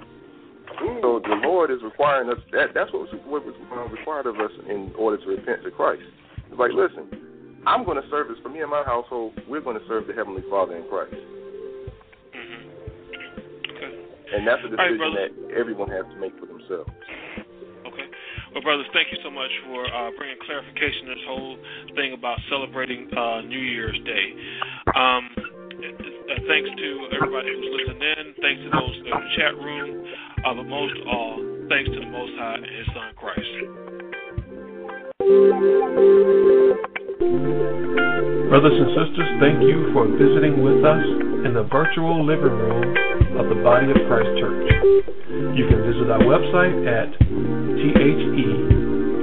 Speaker 3: So the Lord is requiring us that that's what was, what required of us in order to repent to Christ. It's like, listen, I'm going to serve this for me and my household. We're going to serve the Heavenly Father in Christ. And that's a decision
Speaker 1: right,
Speaker 3: that everyone has to make for themselves.
Speaker 1: Okay. Well, brothers, thank you so much for uh, bringing clarification to this whole thing about celebrating uh, New Year's Day. Um, uh, thanks to everybody who's listening in. Thanks to those in the chat room. Uh, but most of all, thanks to the Most High and His Son Christ.
Speaker 11: Brothers and sisters, thank you for visiting with us in the virtual living room of the Body of Christ Church. You can visit our website at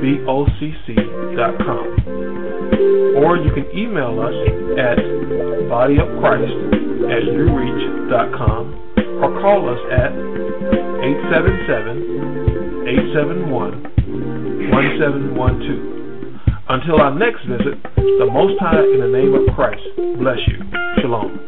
Speaker 11: thebocc.com or you can email us at bodyofchrist at newreach.com or call us at 877-871-1712. Until our next visit, the Most High in the name of Christ bless you. Shalom.